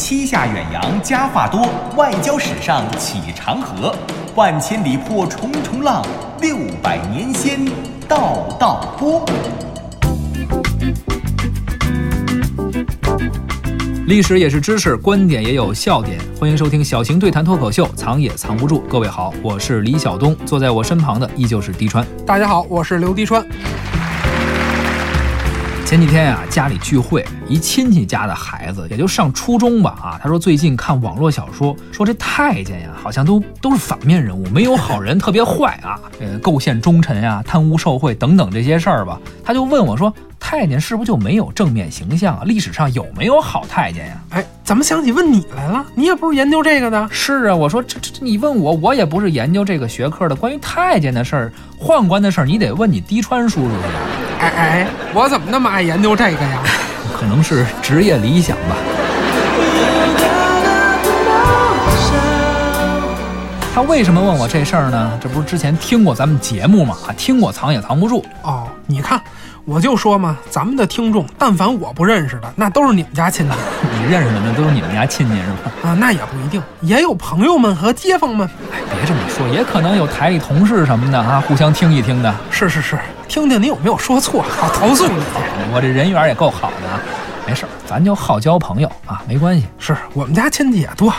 七下远洋家话多，外交史上起长河，万千里破重重浪，六百年先道道波。历史也是知识，观点也有笑点。欢迎收听小型对谈脱口秀，藏也藏不住。各位好，我是李晓东，坐在我身旁的依旧是滴川。大家好，我是刘滴川。前几天啊、家里聚会，一亲戚家的孩子，也就上初中吧啊，他说最近看网络小说，说这太监呀，好像都都是反面人物，没有好人，特别坏啊，呃，构陷忠臣呀、贪污受贿等等这些事儿吧。他就问我说，太监是不是就没有正面形象啊？历史上有没有好太监呀？哎，怎么想起问你来了？你也不是研究这个的。是啊，我说这这这，你问我，我也不是研究这个学科的。关于太监的事儿、宦官的事儿，你得问你滴川叔叔去。哎哎，我怎么那么爱研究这个呀？可能是职业理想吧。他为什么问我这事儿呢？这不是之前听过咱们节目吗？啊，听过藏也藏不住。哦，你看，我就说嘛，咱们的听众，但凡我不认识的，那都是你们家亲戚 你认识的那都是你们家亲戚是吧？啊，那也不一定，也有朋友们和街坊们。哎，别这么说，也可能有台里同事什么的啊，互相听一听的。是是是，听听你有没有说错，好投诉你。我这人缘也够好的啊，没事儿，咱就好交朋友啊，没关系。是我们家亲戚也多，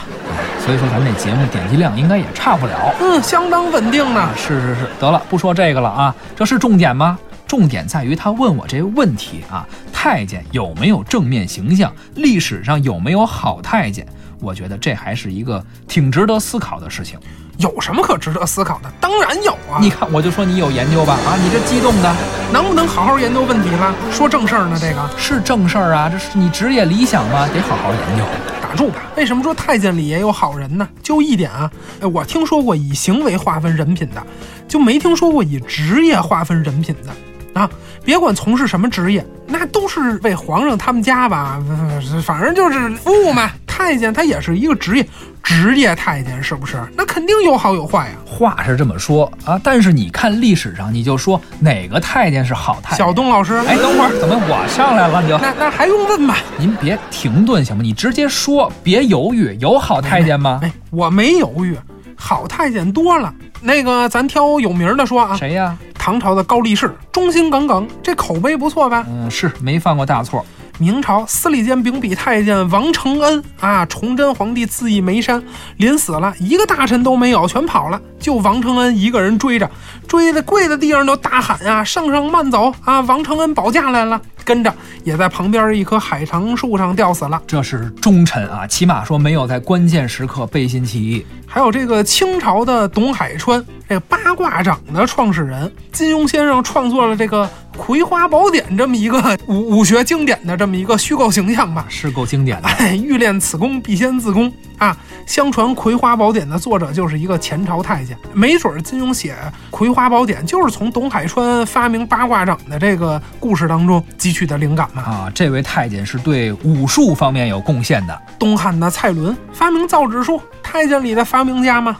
所以说咱这节目点击量应该也差不了。嗯，相当稳定呢。是是是，得了，不说这个了啊，这是重点吗？重点在于他问我这个问题啊，太监有没有正面形象？历史上有没有好太监？我觉得这还是一个挺值得思考的事情。有什么可值得思考的？当然有啊！你看，我就说你有研究吧啊，你这激动的能不能好好研究问题了？说正事儿呢，这个是正事儿啊，这是你职业理想吗？得好好研究。打住吧！为什么说太监里也有好人呢？就一点啊，哎，我听说过以行为划分人品的，就没听说过以职业划分人品的啊！别管从事什么职业，那都是为皇上他们家吧，呃反正就是服务嘛。太监他也是一个职业，职业太监是不是？那肯定有好有坏呀、话是这么说啊，但是你看历史上，你就说哪个太监是好太监？小东老师，哎，等会儿，怎么我上来了？你就那那还用问吗？您别停顿行吗？你直接说，别犹豫。有好太监吗？哎，我没犹豫，好太监多了。那个，咱挑有名的说啊，谁呀？唐朝的高力士，忠心耿耿，这口碑不错吧？嗯，是没犯过大错。明朝司礼监秉笔太监王承恩啊，崇祯皇帝自缢眉山，临死了一个大臣都没有，全跑了，就王承恩一个人追着，追的跪在地上都大喊呀、圣上慢走啊！王承恩保驾来了，跟着也在旁边一棵海棠树上吊死了。这是忠臣啊，起码说没有在关键时刻背信弃义。还有这个清朝的董海川，这个八卦掌的创始人，金庸先生创作了这个《葵花宝典》这么一个 武武学经典的这么一个虚构形象吧。是够经典的。哎，欲练此功，必先自宫啊！相传《葵花宝典》的作者就是一个前朝太监，没准儿金庸写《葵花宝典》就是从董海川发明八卦掌的这个故事当中汲取的灵感嘛。啊，这位太监是对武术方面有贡献的，东汉的蔡伦发明造纸术，太监里的发明家嘛。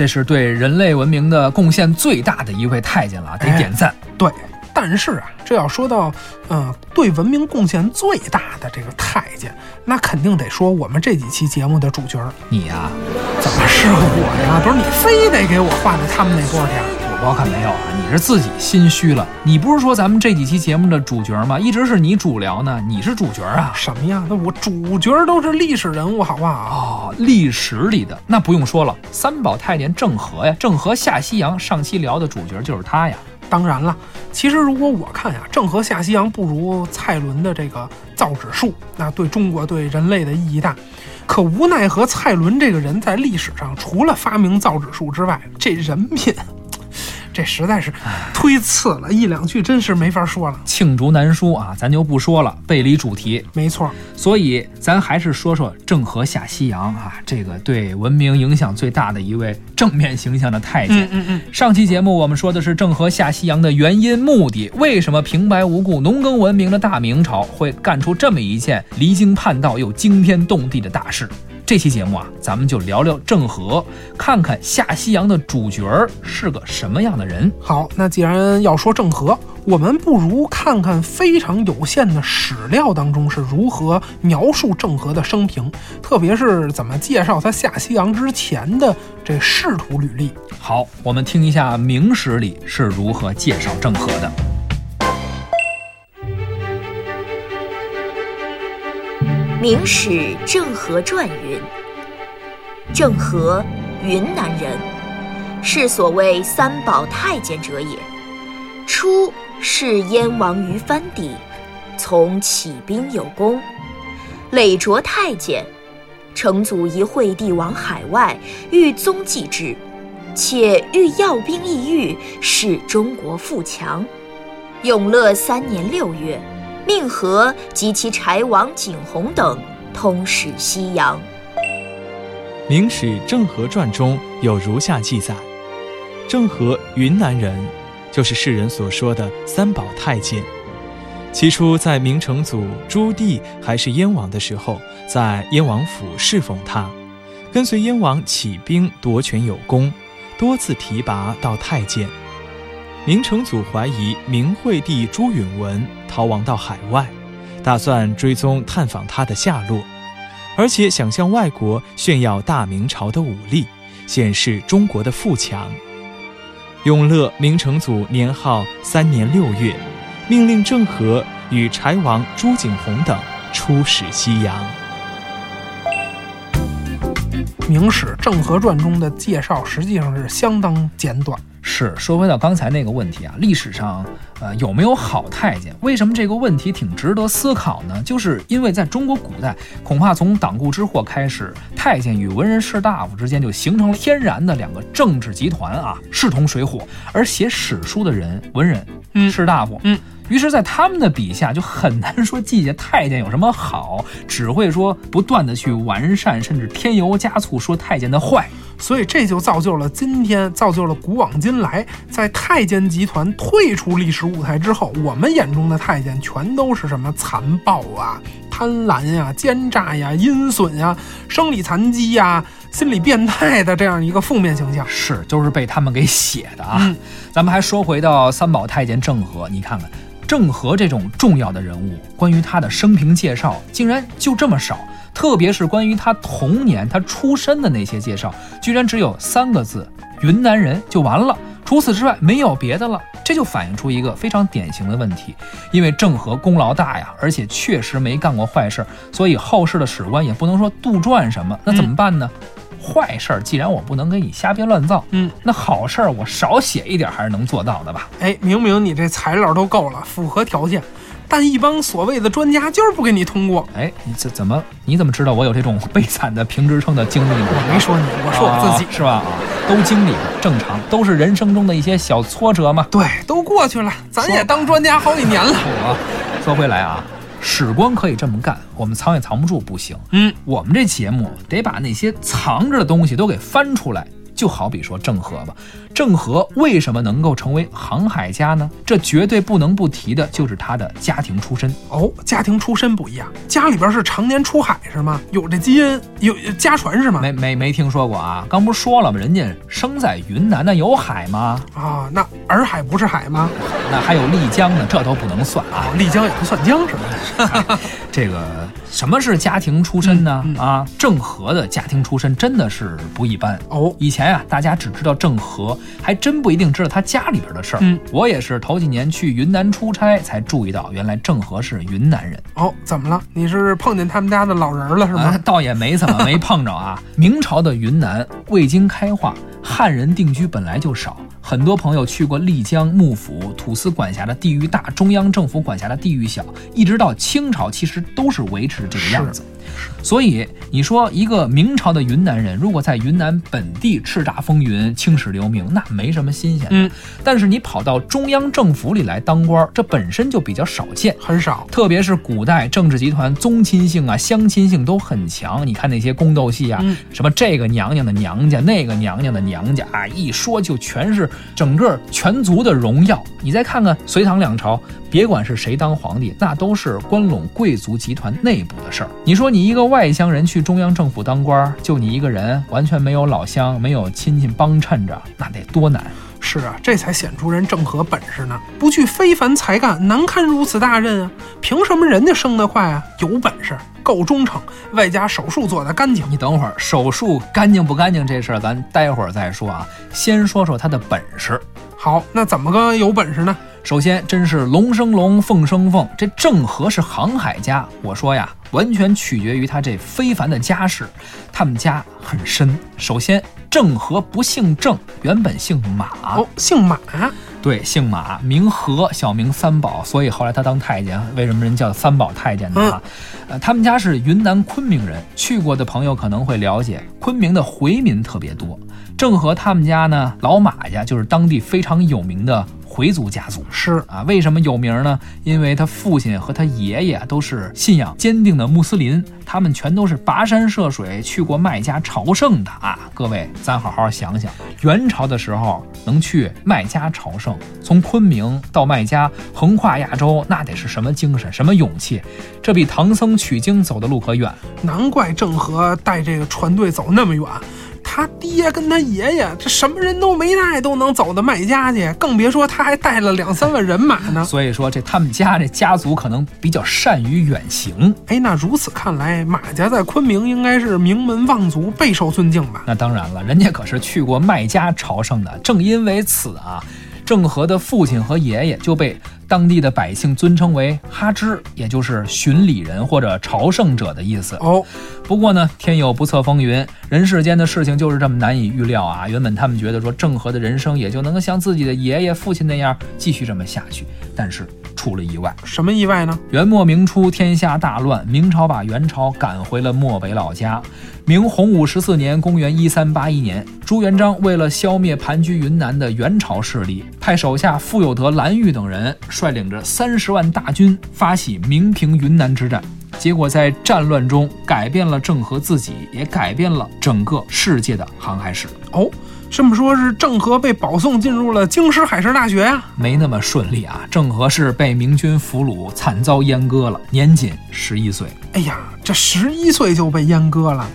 这是对人类文明的贡献最大的一位太监了，得点赞。对，但是啊，这要说到，嗯、对文明贡献最大的这个太监，那肯定得说我们这几期节目的主角儿。你呀、怎么是我呀？不是你非得给我画到他们那波去啊？我可没有啊，你是自己心虚了。你不是说咱们这几期节目的主角吗？一直是你主聊呢，你是主角啊。什么呀？那我主角都是历史人物，好不好？哦，历史里的那不用说了，三宝太监郑和呀，郑和下西洋，上期聊的主角就是他呀。当然了，其实如果我看呀，郑和下西洋不如蔡伦的这个造纸术，那对中国对人类的意义大。可无奈何，蔡伦这个人在历史上除了发明造纸术之外，这人品。这实在是忒次了，一两句真是没法说了。罄竹难书啊，咱就不说了，背离主题。没错，所以咱还是说说郑和下西洋啊，这个对文明影响最大的一位正面形象的太监。嗯嗯嗯，上期节目我们说的是郑和下西洋的原因、目的，为什么平白无故农耕文明的大明朝会干出这么一件离经叛道又惊天动地的大事？这期节目啊，咱们就聊聊郑和，看看下西洋的主角儿是个什么样的人。好，那既然要说郑和，我们不如看看非常有限的史料当中是如何描述郑和的生平，特别是怎么介绍他下西洋之前的这仕途履历。好，我们听一下《明史》里是如何介绍郑和的。《明史郑和传》云：郑和，云南人，是所谓三宝太监者也。初是燕王于藩邸，从起兵有功，累擢太监。成祖疑惠帝往海外，欲踪迹之，且欲要兵抑郁，使中国富强。永乐三年六月。命和及其柴王景洪等通使西洋。《明史·郑和传》中有如下记载：郑和，云南人，就是世人所说的三宝太监。起初在明成祖朱棣还是燕王的时候，在燕王府侍奉他，跟随燕王起兵夺权有功，多次提拔到太监。明成祖怀疑明惠帝朱允文逃亡到海外，打算追踪探访他的下落，而且想向外国炫耀大明朝的武力，显示中国的富强。永乐明成祖年号三年六月，命令郑和与柴王朱景洪等出使西洋。《明史·郑和传》中的介绍实际上是相当简短。是说回到刚才那个问题啊，历史上呃有没有好太监？为什么这个问题挺值得思考呢？就是因为在中国古代，恐怕从党锢之祸开始，太监与文人士大夫之间就形成了天然的两个政治集团啊，势同水火。而写史书的人，文人、嗯士大夫，嗯，于是，在他们的笔下就很难说季节太监有什么好，只会说不断的去完善，甚至添油加醋说太监的坏。所以这就造就了今天，造就了古往今来，在太监集团退出历史舞台之后，我们眼中的太监全都是什么残暴啊、贪婪呀、奸诈呀、阴损呀、生理残疾呀、心理变态的这样一个负面形象。是，就是被他们给写的啊。嗯咱们还说回到三宝太监郑和，你看看郑和这种重要的人物，关于他的生平介绍竟然就这么少，特别是关于他童年、他出身的那些介绍，居然只有三个字“云南人”就完了。除此之外没有别的了，这就反映出一个非常典型的问题，因为郑和功劳大呀，而且确实没干过坏事，所以后世的史官也不能说杜撰什么，那怎么办呢？坏事儿既然我不能给你瞎编乱造，嗯，那好事儿我少写一点还是能做到的吧？哎，明明你这材料都够了，符合条件，但一帮所谓的专家就是不给你通过。哎，你这怎么你怎么知道我有这种悲惨的评职称的经历呢？我没说你，我说我自己。啊是吧？啊，都经历过，正常，都是人生中的一些小挫折嘛。对，都过去了，咱也当专家好几年了。我说回来啊，史官可以这么干，我们藏也藏不住，不行。嗯，我们这节目得把那些藏着的东西都给翻出来。就好比说郑和吧，郑和为什么能够成为航海家呢？这绝对不能不提的就是他的家庭出身。哦，家庭出身不一样，家里边是常年出海是吗？有这基因，有有家传是吗？没没没听说过啊！刚不是说了吗？人家生在云南，那有海吗？啊，那洱海不是海吗？那还有丽江呢，这都不能算啊！哦，丽江也不算江是吧？这个什么是家庭出身呢？嗯嗯啊，郑和的家庭出身真的是不一般。哦，以前啊，大家只知道郑和，还真不一定知道他家里边的事儿。嗯，我也是头几年去云南出差才注意到，原来郑和是云南人。哦，怎么了？你是碰见他们家的老人了是啊吗？倒也没怎么没碰着啊。明朝的云南未经开化，汉人定居本来就少。很多朋友去过丽江、幕府、土司管辖的地域大，中央政府管辖的地域小，一直到清朝，其实都是维持这个样子。所以你说一个明朝的云南人，如果在云南本地叱咤风云、青史留名，那没什么新鲜的。嗯，但是你跑到中央政府里来当官，这本身就比较少见。很少。特别是古代政治集团宗亲性啊、乡亲性都很强。你看那些宫斗戏啊，嗯什么这个娘娘的娘家，那个娘娘的娘家啊，一说就全是整个全族的荣耀。你再看看隋唐两朝，别管是谁当皇帝，那都是关陇贵族集团内部的事儿。你说你一个外乡人去中央政府当官，就你一个人，完全没有老乡，没有亲戚帮衬着，那得多难。是啊，这才显出人郑和本事呢，不具非凡才干，难堪如此大任啊！凭什么人家升得快啊？有本事，够忠诚，外加手术做得干净。你等会儿，手术干净不干净这事儿，咱待会儿再说啊。先说说他的本事。好，那怎么个有本事呢？首先，真是龙生龙，凤生凤。这郑和是航海家，我说呀，完全取决于他这非凡的家世。他们家很深。首先，郑和不姓郑，原本姓马。哦，姓马。对，姓马，名和，小名三宝。所以后来他当太监，为什么人叫三宝太监呢？呃，他们家是云南昆明人，去过的朋友可能会了解，昆明的回民特别多。郑和他们家呢，老马家就是当地非常有名的。回族家族是啊，为什么有名呢？因为他父亲和他爷爷都是信仰坚定的穆斯林，他们全都是跋山涉水去过麦加朝圣的啊！各位，咱好好想想，元朝的时候能去麦加朝圣，从昆明到麦加，横跨亚洲，那得是什么精神，什么勇气？这比唐僧取经走的路可远。难怪郑和带这个船队走那么远。他爹跟他爷爷，这什么人都没带，都能走到麦家去，更别说他还带了两三万人马呢。所以说，这他们家这家族可能比较善于远行。哎，那如此看来，马家在昆明应该是名门望族，备受尊敬吧？那当然了，人家可是去过麦家朝圣的。正因为此啊，郑和的父亲和爷爷就被。当地的百姓尊称为哈支，也就是巡礼人或者朝圣者的意思。哦，不过呢，天有不测风云，人世间的事情就是这么难以预料啊。原本他们觉得说郑和的人生也就能像自己的爷爷、父亲那样继续这么下去，但是出了意外。什么意外呢？元末明初，天下大乱，明朝把元朝赶回了漠北老家。明洪武十四年（公元一三八一年），朱元璋为了消灭盘踞云南的元朝势力，派手下傅有德、蓝玉等人率领着三十万大军发起明平云南之战。结果在战乱中改变了郑和自己，也改变了整个世界的航海史。哦。这么说，是郑和被保送进入了京师海事大学呀？没那么顺利啊！郑和是被明军俘虏，惨遭阉割了，年仅十一岁。哎呀，这十一岁就被阉割了，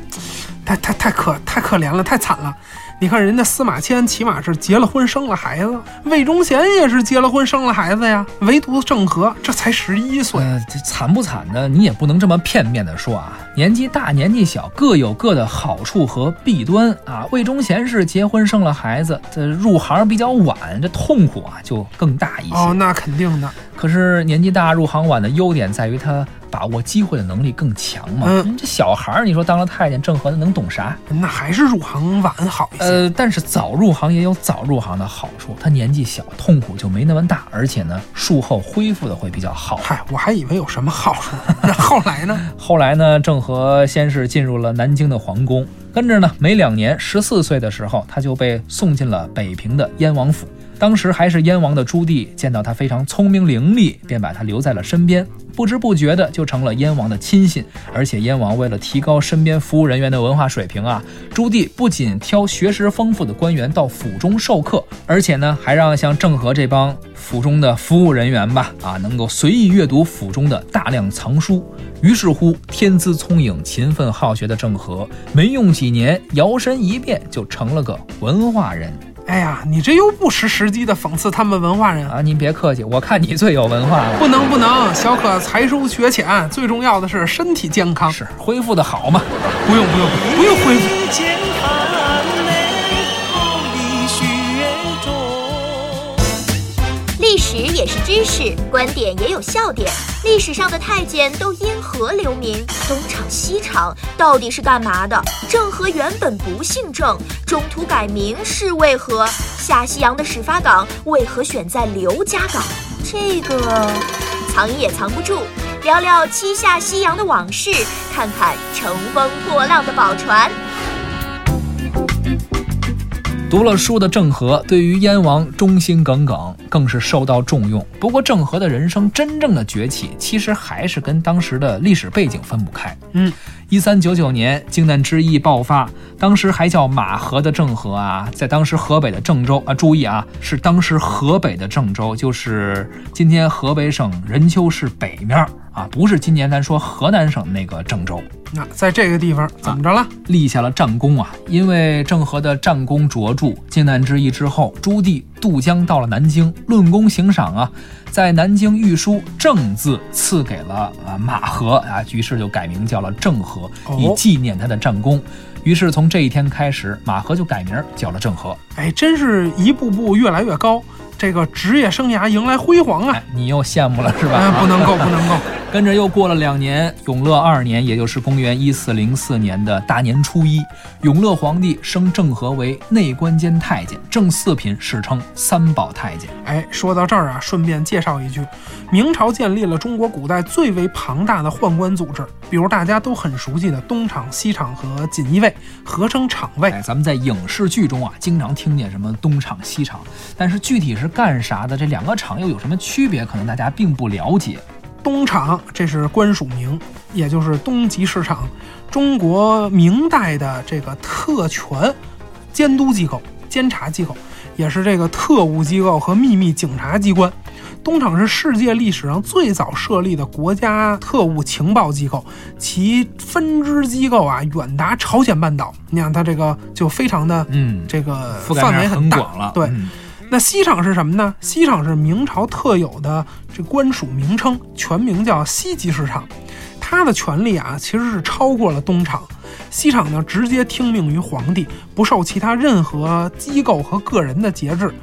太太太可太可怜了，太惨了。你看，人家司马迁起码是结了婚生了孩子，魏忠贤也是结了婚生了孩子呀，唯独郑和这才十一岁，这惨不惨的？你也不能这么片面的说啊。年纪大，年纪小，各有各的好处和弊端啊。魏忠贤是结婚生了孩子，这入行比较晚，这痛苦啊就更大一些。哦，那肯定的。可是年纪大入行晚的优点在于他。把握机会的能力更强嘛？嗯，这小孩儿，你说当了太监，郑和能懂啥？那还是入行晚好一些。呃，但是早入行也有早入行的好处，他年纪小，痛苦就没那么大，而且呢，术后恢复的会比较好。嗨，我还以为有什么好处。那后来呢？后来呢？郑和先是进入了南京的皇宫，跟着呢，没两年，十四岁的时候，他就被送进了北平的燕王府。当时还是燕王的朱棣见到他非常聪明伶俐，便把他留在了身边，不知不觉的就成了燕王的亲信。而且燕王为了提高身边服务人员的文化水平啊，朱棣不仅挑学识丰富的官员到府中授课，而且呢还让像郑和这帮府中的服务人员吧，啊能够随意阅读府中的大量藏书。于是乎，天资聪颖、勤奋好学的郑和，没用几年，摇身一变就成了个文化人。哎呀，你这又不失时机的讽刺他们文化人啊！您别客气，我看你最有文化了。不能不能，小可才疏学浅，最重要的是身体健康，是恢复的好嘛？不用不用不用恢复。历史是知识，观点也有笑点。历史上的太监都因何留名？东厂西厂到底是干嘛的？郑和原本不姓郑，中途改名是为何？下西洋的始发港为何选在刘家港？这个藏也藏不住。聊聊七下西洋的往事，看看乘风破浪的宝船。读了书的郑和对于燕王忠心耿耿，更是受到重用。不过，郑和的人生真正的崛起，其实还是跟当时的历史背景分不开。嗯，一三九九年，靖难之役爆发，当时还叫马河的郑和啊，在当时河北的郑州啊，注意啊，是当时河北的郑州，就是今天河北省任丘市北面啊，不是今年咱说河南省那个郑州。那在这个地方怎么着了？立下了战功啊！因为郑和的战功卓著，靖难之役之后，朱棣渡江到了南京，论功行赏啊，在南京御书“郑”字赐给了啊马和啊，于是就改名叫了郑和，以纪念他的战功。于是从这一天开始，马和就改名叫了郑和。哎，真是一步步越来越高，这个职业生涯迎来辉煌啊！你又羡慕了是吧？哎，不能够，不能够。跟着又过了两年，永乐二年，也就是公元一四零四年的大年初一，永乐皇帝升郑和为内官监太监，正四品，史称三宝太监。哎，说到这儿啊，顺便介绍一句，明朝建立了中国古代最为庞大的宦官组织，比如大家都很熟悉的东厂、西厂和锦衣卫，合称厂卫。哎，咱们在影视剧中啊，经常听见什么东厂、西厂，但是具体是干啥的？这两个厂又有什么区别？可能大家并不了解。东厂，这是官署名，也就是东极市场，中国明代的这个特权监督机构、监察机构，也是这个特务机构和秘密警察机关。东厂是世界历史上最早设立的国家特务情报机构，其分支机构啊远达朝鲜半岛。你看它这个就非常的，嗯，这个范围很大了。对。那西厂是什么呢？西厂是明朝特有的这官署名称，全名叫西级市场。它的权力啊，其实是超过了东厂。西厂呢，直接听命于皇帝，不受其他任何机构和个人的节制。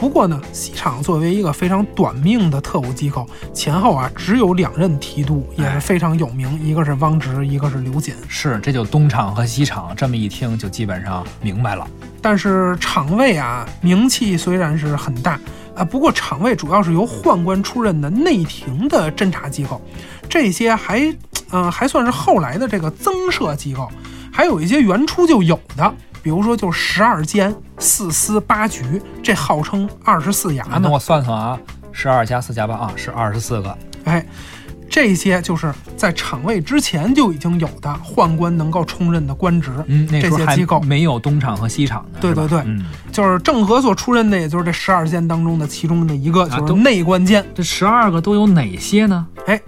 不过呢，西厂作为一个非常短命的特务机构，前后啊只有两任提督，也是非常有名，一个是汪直，一个是刘瑾。是，这就东厂和西厂，这么一听就基本上明白了。但是厂卫啊，名气虽然是很大啊，不过厂卫主要是由宦官出任的内廷的侦察机构，这些还，嗯，还算是后来的这个增设机构，还有一些原初就有的，比如说就十二监、四司、八局，这号称二十四衙门。那我算算啊，十二加四加八啊，是二十四个。哎。这些就是在厂位之前就已经有的宦官能够充任的官职，嗯，这些机构没有东厂和西厂的，对对对，就是郑和所出任的，也就是这十二监当中的其中的一个，就是内官监。这十二个都有哪些呢？哎，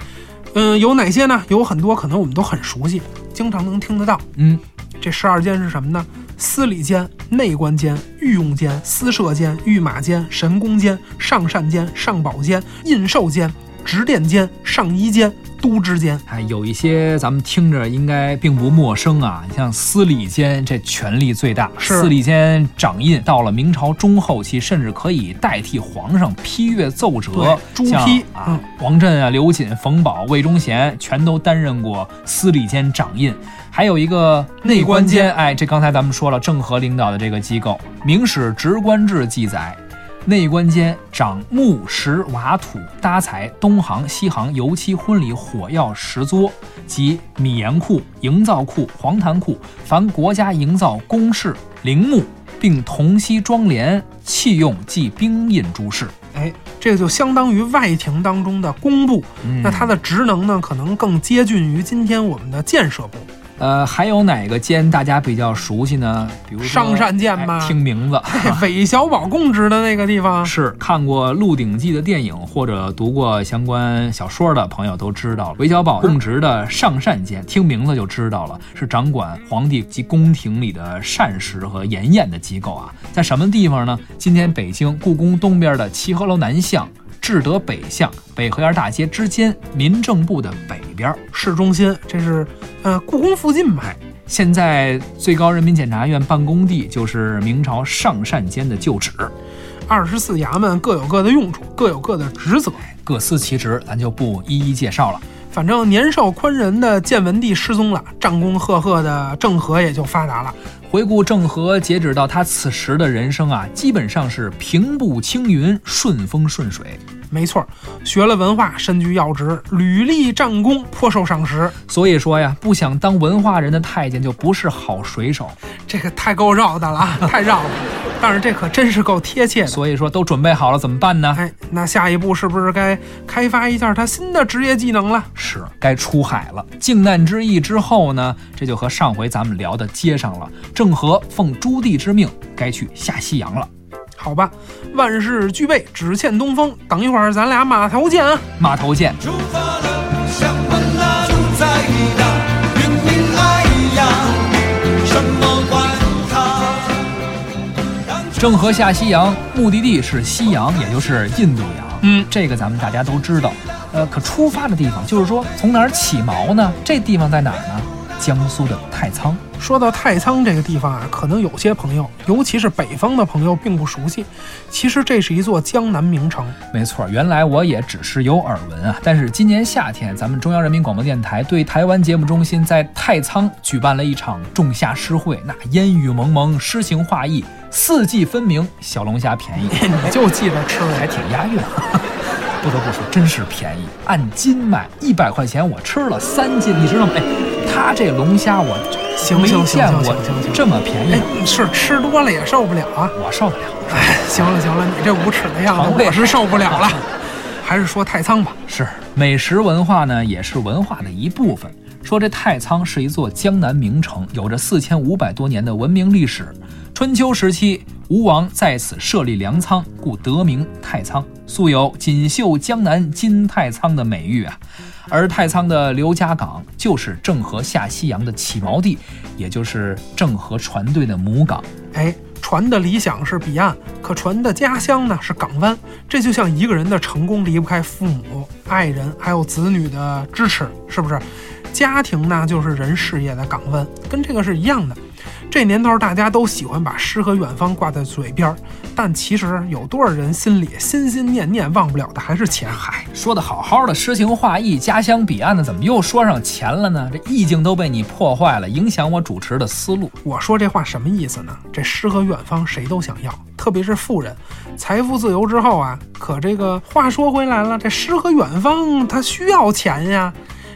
嗯，有哪些呢？有很多可能我们都很熟悉，经常能听得到。嗯，这十二监是什么呢？司礼监、内官监、御用监、司设监、御马监、神功监、上善监、上宝监、印绶监。直殿监、上衣监、都知监，哎，有一些咱们听着应该并不陌生啊。你像司礼监，这权力最大。司礼监掌印，到了明朝中后期，甚至可以代替皇上批阅奏折。朱批啊，王振啊、刘瑾、冯保、魏忠贤全都担任过司礼监掌印。还有一个内官监，哎，这刚才咱们说了，郑和领导的这个机构，《明史职官志》记载。内官间掌木石瓦土搭材东行西行油漆婚礼火药石桌及米盐库营造库黄檀库凡国家营造工事陵墓，并铜锡装帘器用及兵印诸事。哎，这个就相当于外廷当中的工部，那它的职能呢，可能更接近于今天我们的建设部。呃，还有哪个监大家比较熟悉呢？比如上善监吗？听名字，韦小宝供职的那个地方。是看过《鹿鼎记》的电影或者读过相关小说的朋友都知道，韦小宝供职的上善监，听名字就知道了，是掌管皇帝及宫廷里的膳食和筵宴的机构啊。在什么地方呢？今天北京故宫东边的齐河楼南巷。志德北巷北河沿大街之间，民政部的北边，市中心，这是呃故宫附近吧？现在最高人民检察院办公地就是明朝上善间的旧址。二十四衙门各有各的用处，各有各的职责，各司其职，咱就不一一介绍了。反正年少宽仁的建文帝失踪了，战功赫赫的郑和也就发达了。回顾郑和，截止到他此时的人生啊，基本上是平步青云、顺风顺水。没错，学了文化，身居要职，屡立战功，颇受赏识。所以说呀，不想当文化人的太监就不是好水手。这个太够绕的了啊，太绕了。但是这可真是够贴切的。所以说都准备好了，怎么办呢？哎，那下一步是不是该开发一下他新的职业技能了？是该出海了。靖难之役之后呢，这就和上回咱们聊的接上了。郑和奉朱棣之命，该去下西洋了。好吧，万事俱备，只欠东风。等一会儿咱俩码头见啊！码头见。出发了，向往那主宰的云明爱呀，什么管他？郑和下西洋，目的地是西洋，也就是印度洋。嗯，这个咱们大家都知道。呃，可出发的地方，就是说从哪儿起锚呢？这地方在哪儿呢？江苏的太仓。说到太仓这个地方啊，可能有些朋友，尤其是北方的朋友并不熟悉。其实这是一座江南名城。没错，原来我也只是有耳闻啊。但是今年夏天，咱们中央人民广播电台对台湾节目中心在太仓举办了一场仲夏诗会，那烟雨蒙蒙，诗情画意，四季分明，小龙虾便宜，你就记着吃了，还挺押韵。不得不说，真是便宜，按斤卖，一百块钱我吃了三斤，你知道吗？哎，他这龙虾我行没见过这么便宜，哎，是吃多了也受不了啊！我受不了。哎，行了行了，你这无耻的样子，我是受不了了。还是说太仓吧。是美食文化呢，也是文化的一部分。说这太仓是一座江南名城，有着四千五百多年的文明历史。春秋时期，吴王在此设立粮仓，故得名太仓，素有“锦绣江南金太仓”的美誉啊。而太仓的刘家港就是郑和下西洋的起锚地，也就是郑和船队的母港。哎，船的理想是彼岸，可船的家乡呢是港湾。这就像一个人的成功离不开父母、爱人还有子女的支持，是不是？家庭呢就是人事业的港湾，跟这个是一样的。这年头大家都喜欢把诗和远方挂在嘴边儿，但其实有多少人心里心心念念忘不了的还是钱？嗨，说的好好的，诗情画意，家乡彼岸的，怎么又说上钱了呢？这意境都被你破坏了，影响我主持的思路。我说这话什么意思呢？这诗和远方谁都想要，特别是富人，财富自由之后啊。可这个话说回来了，这诗和远方它需要钱呀。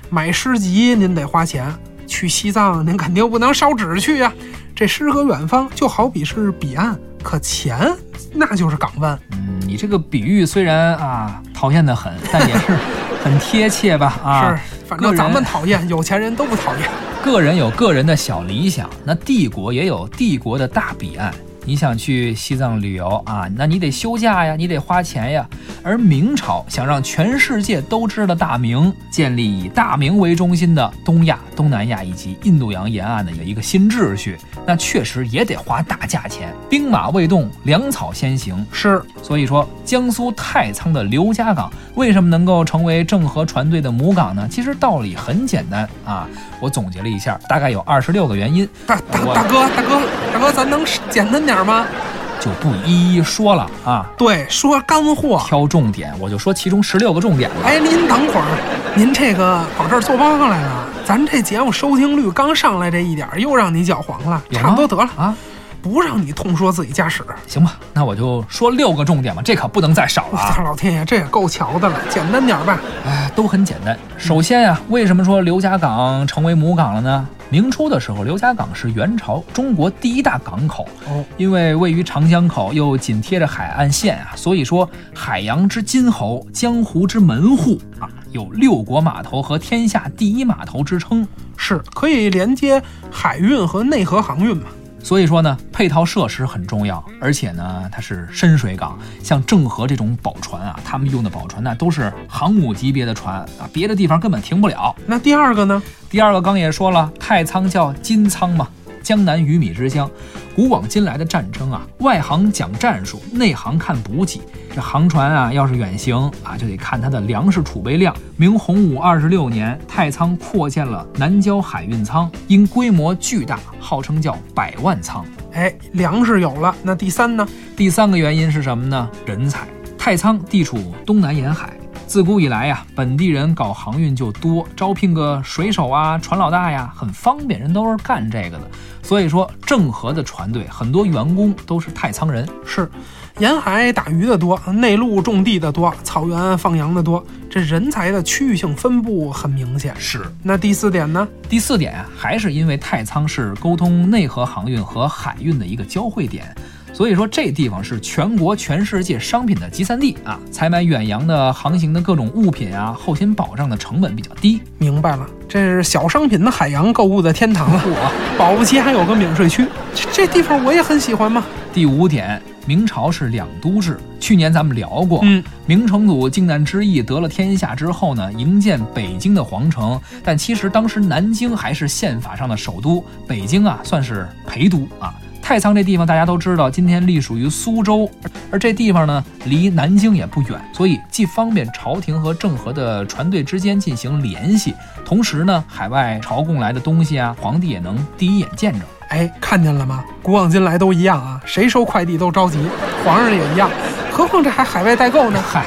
买诗集您得花钱，去西藏您肯定不能烧纸去呀。这诗和远方就好比是彼岸，可钱那就是港湾。嗯，你这个比喻虽然啊讨厌的很，但也是很贴切吧？啊，是，反正咱们讨厌，有钱人都不讨厌。个人有个人的小理想，那帝国也有帝国的大彼岸。你想去西藏旅游啊？那你得休假呀，你得花钱呀。而明朝想让全世界都知道大明，建立以大明为中心的东亚、东南亚以及印度洋沿岸的一个新秩序，那确实也得花大价钱。兵马未动，粮草先行。是，所以说江苏太仓的刘家港为什么能够成为郑和船队的母港呢？其实道理很简单啊，我总结了一下，大概有二十六个原因。大大大哥，大哥，大哥，咱能简单点吗？就不一一说了啊，对，说干货。挑重点，我就说其中十六个重点了。哎，您等会儿，您这个跑这儿做报告来了？咱这节目收听率刚上来这一点儿，又让你搅黄了，差不多得了，啊，不让你痛说自己家史。行吧，那我就说六个重点吧，这可不能再少了我啊。操，老天爷，这也够瞧的了，简单点儿吧。哎，都很简单。首先呀、为什么说刘家港成为母港了呢？明初的时候，刘家港是元朝中国第一大港口，哦，因为位于长江口，又紧贴着海岸线啊，所以说海洋之金侯，江湖之门户啊，有六国码头和天下第一码头之称。是可以连接海运和内河航运嘛？所以说呢，配套设施很重要，而且呢，它是深水港。像郑和这种宝船啊，他们用的宝船那都是航母级别的船啊，别的地方根本停不了。那第二个呢？第二个刚也说了，太仓叫金仓嘛，江南鱼米之乡。古往今来的战争啊，外行讲战术，内行看补给。这航船啊，要是远行啊，就得看它的粮食储备量。明洪武二十六年，太仓扩建了南郊海运仓，因规模巨大，号称叫百万仓。哎，粮食有了，那第三呢？第三个原因是什么呢？人才。太仓地处东南沿海，自古以来呀，本地人搞航运就多，招聘个水手啊、船老大呀，很方便，人都是干这个的。所以说，郑和的船队很多员工都是太仓人。是，沿海打鱼的多，内陆种地的多，草原放羊的多，这人才的区域性分布很明显。是。那第四点呢？第四点啊，还是因为太仓是沟通内河航运和海运的一个交汇点。所以说，这地方是全国、全世界商品的集散地啊！采买远洋的航行的各种物品啊，后勤保障的成本比较低。明白了，这是小商品的海洋购物的天堂 啊！保不齐还有个免税区，这地方我也很喜欢嘛。第五点，明朝是两都制。去年咱们聊过，嗯，明成祖靖难之役得了天下之后呢，营建北京的皇城，但其实当时南京还是宪法上的首都，北京啊算是陪都啊。太仓这地方大家都知道，今天隶属于苏州，而这地方呢离南京也不远，所以既方便朝廷和郑和的船队之间进行联系，同时呢海外朝贡来的东西啊，皇帝也能第一眼见着。哎，看见了吗？古往今来都一样啊，谁收快递都着急，皇上也一样，何况这还海外代购呢？嗨，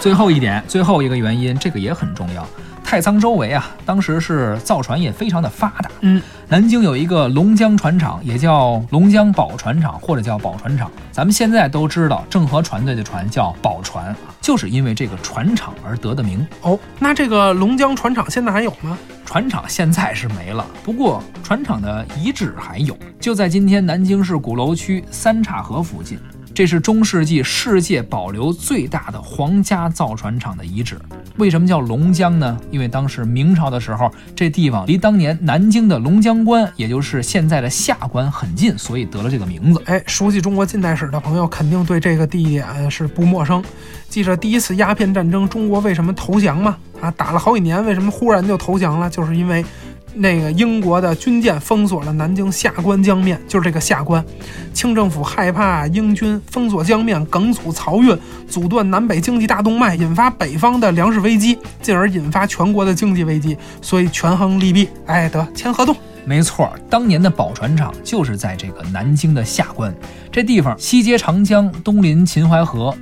最后一点，最后一个原因，这个也很重要。太仓周围啊，当时是造船业非常的发达。嗯，南京有一个龙江船厂，也叫龙江宝船厂，或者叫宝船厂。咱们现在都知道，郑和船队的船叫宝船，就是因为这个船厂而得的名。哦，那这个龙江船厂现在还有吗？船厂现在是没了，不过船厂的遗址还有，就在今天南京市鼓楼区三岔河附近。这是中世纪世界保留最大的皇家造船厂的遗址。为什么叫龙江呢？因为当时明朝的时候，这地方离当年南京的龙江关，也就是现在的下关很近，所以得了这个名字。哎，熟悉中国近代史的朋友肯定对这个地点是不陌生。记着第一次鸦片战争，中国为什么投降吗？啊，打了好几年，为什么忽然就投降了？就是因为。那个英国的军舰封锁了南京下关江面，就是这个下关。清政府害怕英军封锁江面，梗阻漕运，阻断南北经济大动脉，引发北方的粮食危机，进而引发全国的经济危机，所以权衡利弊，哎，得签合同。没错，当年的宝船厂就是在这个南京的下关，这地方西接长江，东临秦淮河。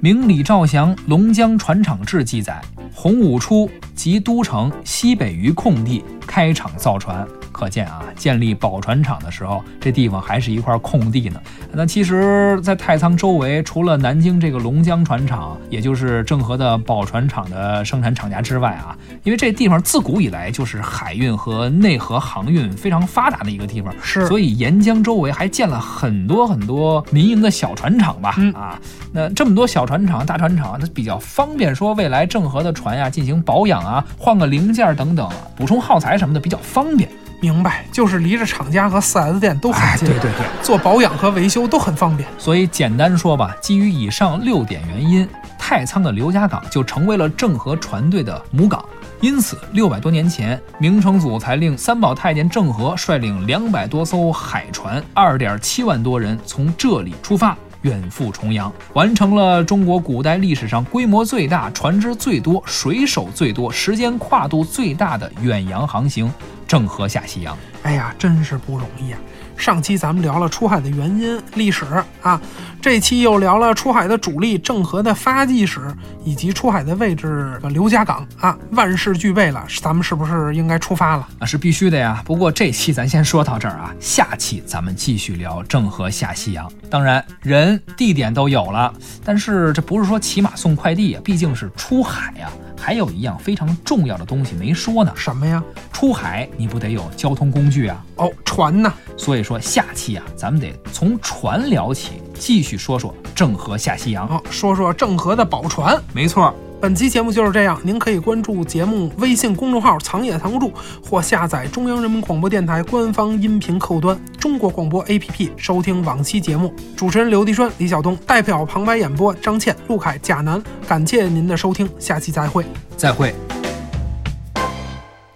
明李兆祥《龙江船厂志》记载，洪武初即都城西北隅空地开厂造船。可见啊，建立宝船厂的时候，这地方还是一块空地呢。那其实，在太仓周围，除了南京这个龙江船厂，也就是郑和的宝船厂的生产厂家之外啊，因为这地方自古以来就是海运和内河航运非常发达的一个地方，是，所以沿江周围还建了很多很多民营的小船厂吧。啊，那这么多小船厂、大船厂，它比较方便，说未来郑和的船呀进行保养啊，换个零件等等，补充耗材什么的比较方便。明白，就是离着厂家和 4S 店都很近，对对对，做保养和维修都很方便。所以简单说吧，基于以上六点原因，太仓的刘家港就成为了郑和船队的母港。因此，六百多年前，明成祖才令三宝太监郑和率领两百多艘海船，二点七万多人从这里出发。远赴重洋，完成了中国古代历史上规模最大、船只最多、水手最多、时间跨度最大的远洋航行——郑和下西洋。哎呀，真是不容易啊！上期咱们聊了出海的原因、历史啊，这期又聊了出海的主力郑和的发迹史，以及出海的位置刘家港啊，万事俱备了，咱们是不是应该出发了？啊，是必须的呀。不过这期咱先说到这儿啊，下期咱们继续聊郑和下西洋。当然，人、地点都有了，但是这不是说骑马送快递啊，毕竟是出海呀。还有一样非常重要的东西没说呢，什么呀？出海你不得有交通工具啊？哦，船呢？所以说下期啊，咱们得从船聊起，继续说说郑和下西洋。哦，说说郑和的宝船。没错。本期节目就是这样，您可以关注节目微信公众号“藏也藏不住”，或下载中央人民广播电台官方音频客户端“中国广播 APP” 收听往期节目。主持人刘迪栓、李晓东代表旁白演播，张倩、陆凯、贾楠，感谢您的收听，下期再会，再会。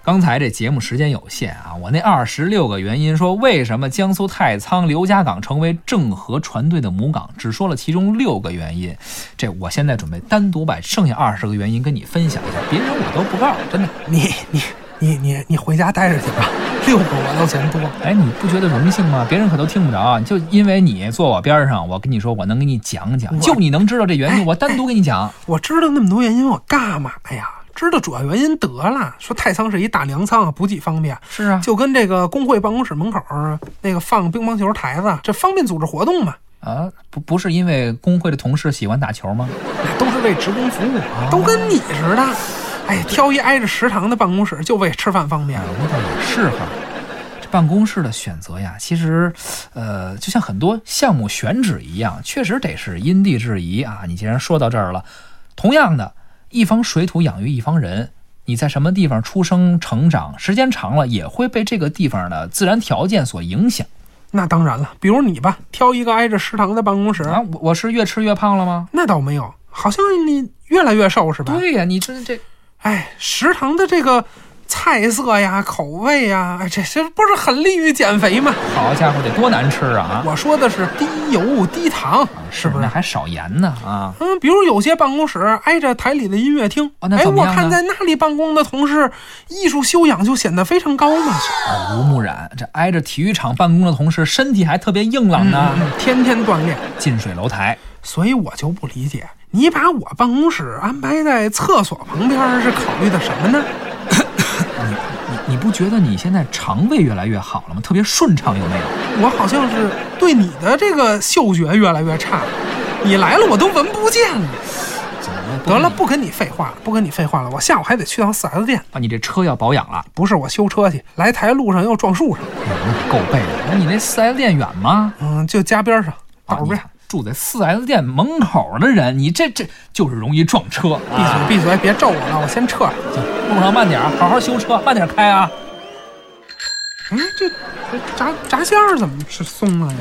刚才这节目时间有限啊，我那二十六个原因说为什么江苏太仓刘家港成为郑和船队的母港，只说了其中六个原因。这我现在准备单独把剩下二十个原因跟你分享一下，别人我都不告诉，真的。你你你你你回家待着去吧。六个我都嫌多。哎，你不觉得荣幸吗？别人可都听不着，就因为你坐我边上，我跟你说，我能给你讲讲，就你能知道这原因，我单独给你讲。我知道那么多原因，我干嘛呀？知道主要原因得了。说太仓是一大粮仓啊，补给方便，是啊，就跟这个工会办公室门口那个放乒乓球台子，这方便组织活动嘛。啊，不不是因为工会的同事喜欢打球吗？都是为职工服务，都跟你似的。哎，挑一挨着食堂的办公室，就为吃饭方便哎，。那倒也是哈。这办公室的选择呀，其实，呃，就像很多项目选址一样，确实得是因地制宜啊。你既然说到这儿了，同样的，一方水土养育一方人，你在什么地方出生成长，时间长了也会被这个地方的自然条件所影响那当然了，比如你吧，挑一个挨着食堂的办公室，啊。我我是越吃越胖了吗？那倒没有，好像你越来越瘦是吧？对呀、你这这哎，食堂的这个菜色呀、口味呀，哎，这这不是很利于减肥吗？好家伙，得多难吃啊！我说的是低油低糖，是不是？那还少盐呢啊！嗯，比如有些办公室挨着台里的音乐厅，哦那哎，我看在那里办公的同事，艺术修养就显得非常高嘛。耳濡目染，这挨着体育场办公的同事，身体还特别硬朗呢。嗯，天天锻炼，近水楼台，所以我就不理解，你把我办公室安排在厕所旁边是考虑的什么呢？你你不觉得你现在肠胃越来越好了吗？特别顺畅，有没有？我好像是对你的这个嗅觉越来越差，你来了我都闻不见了。怎么了？得了，不跟你废话了，不跟你废话了，我下午还得去趟 4S 店，啊，你这车要保养了，不是我修车去，来台路上又撞树上，哎呦，那可够背的。那你那四 S 店远吗？嗯，就家边上，啊，道边。你看住在四 S 店门口的人，你这这就是容易撞车。闭啊嘴闭嘴，别咒我了，我先撤。路上慢点，好好修车，慢点开啊。哎，这这炸炸馅儿怎么是松了呀？